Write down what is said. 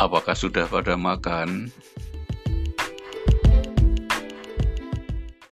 Apakah sudah pada makan?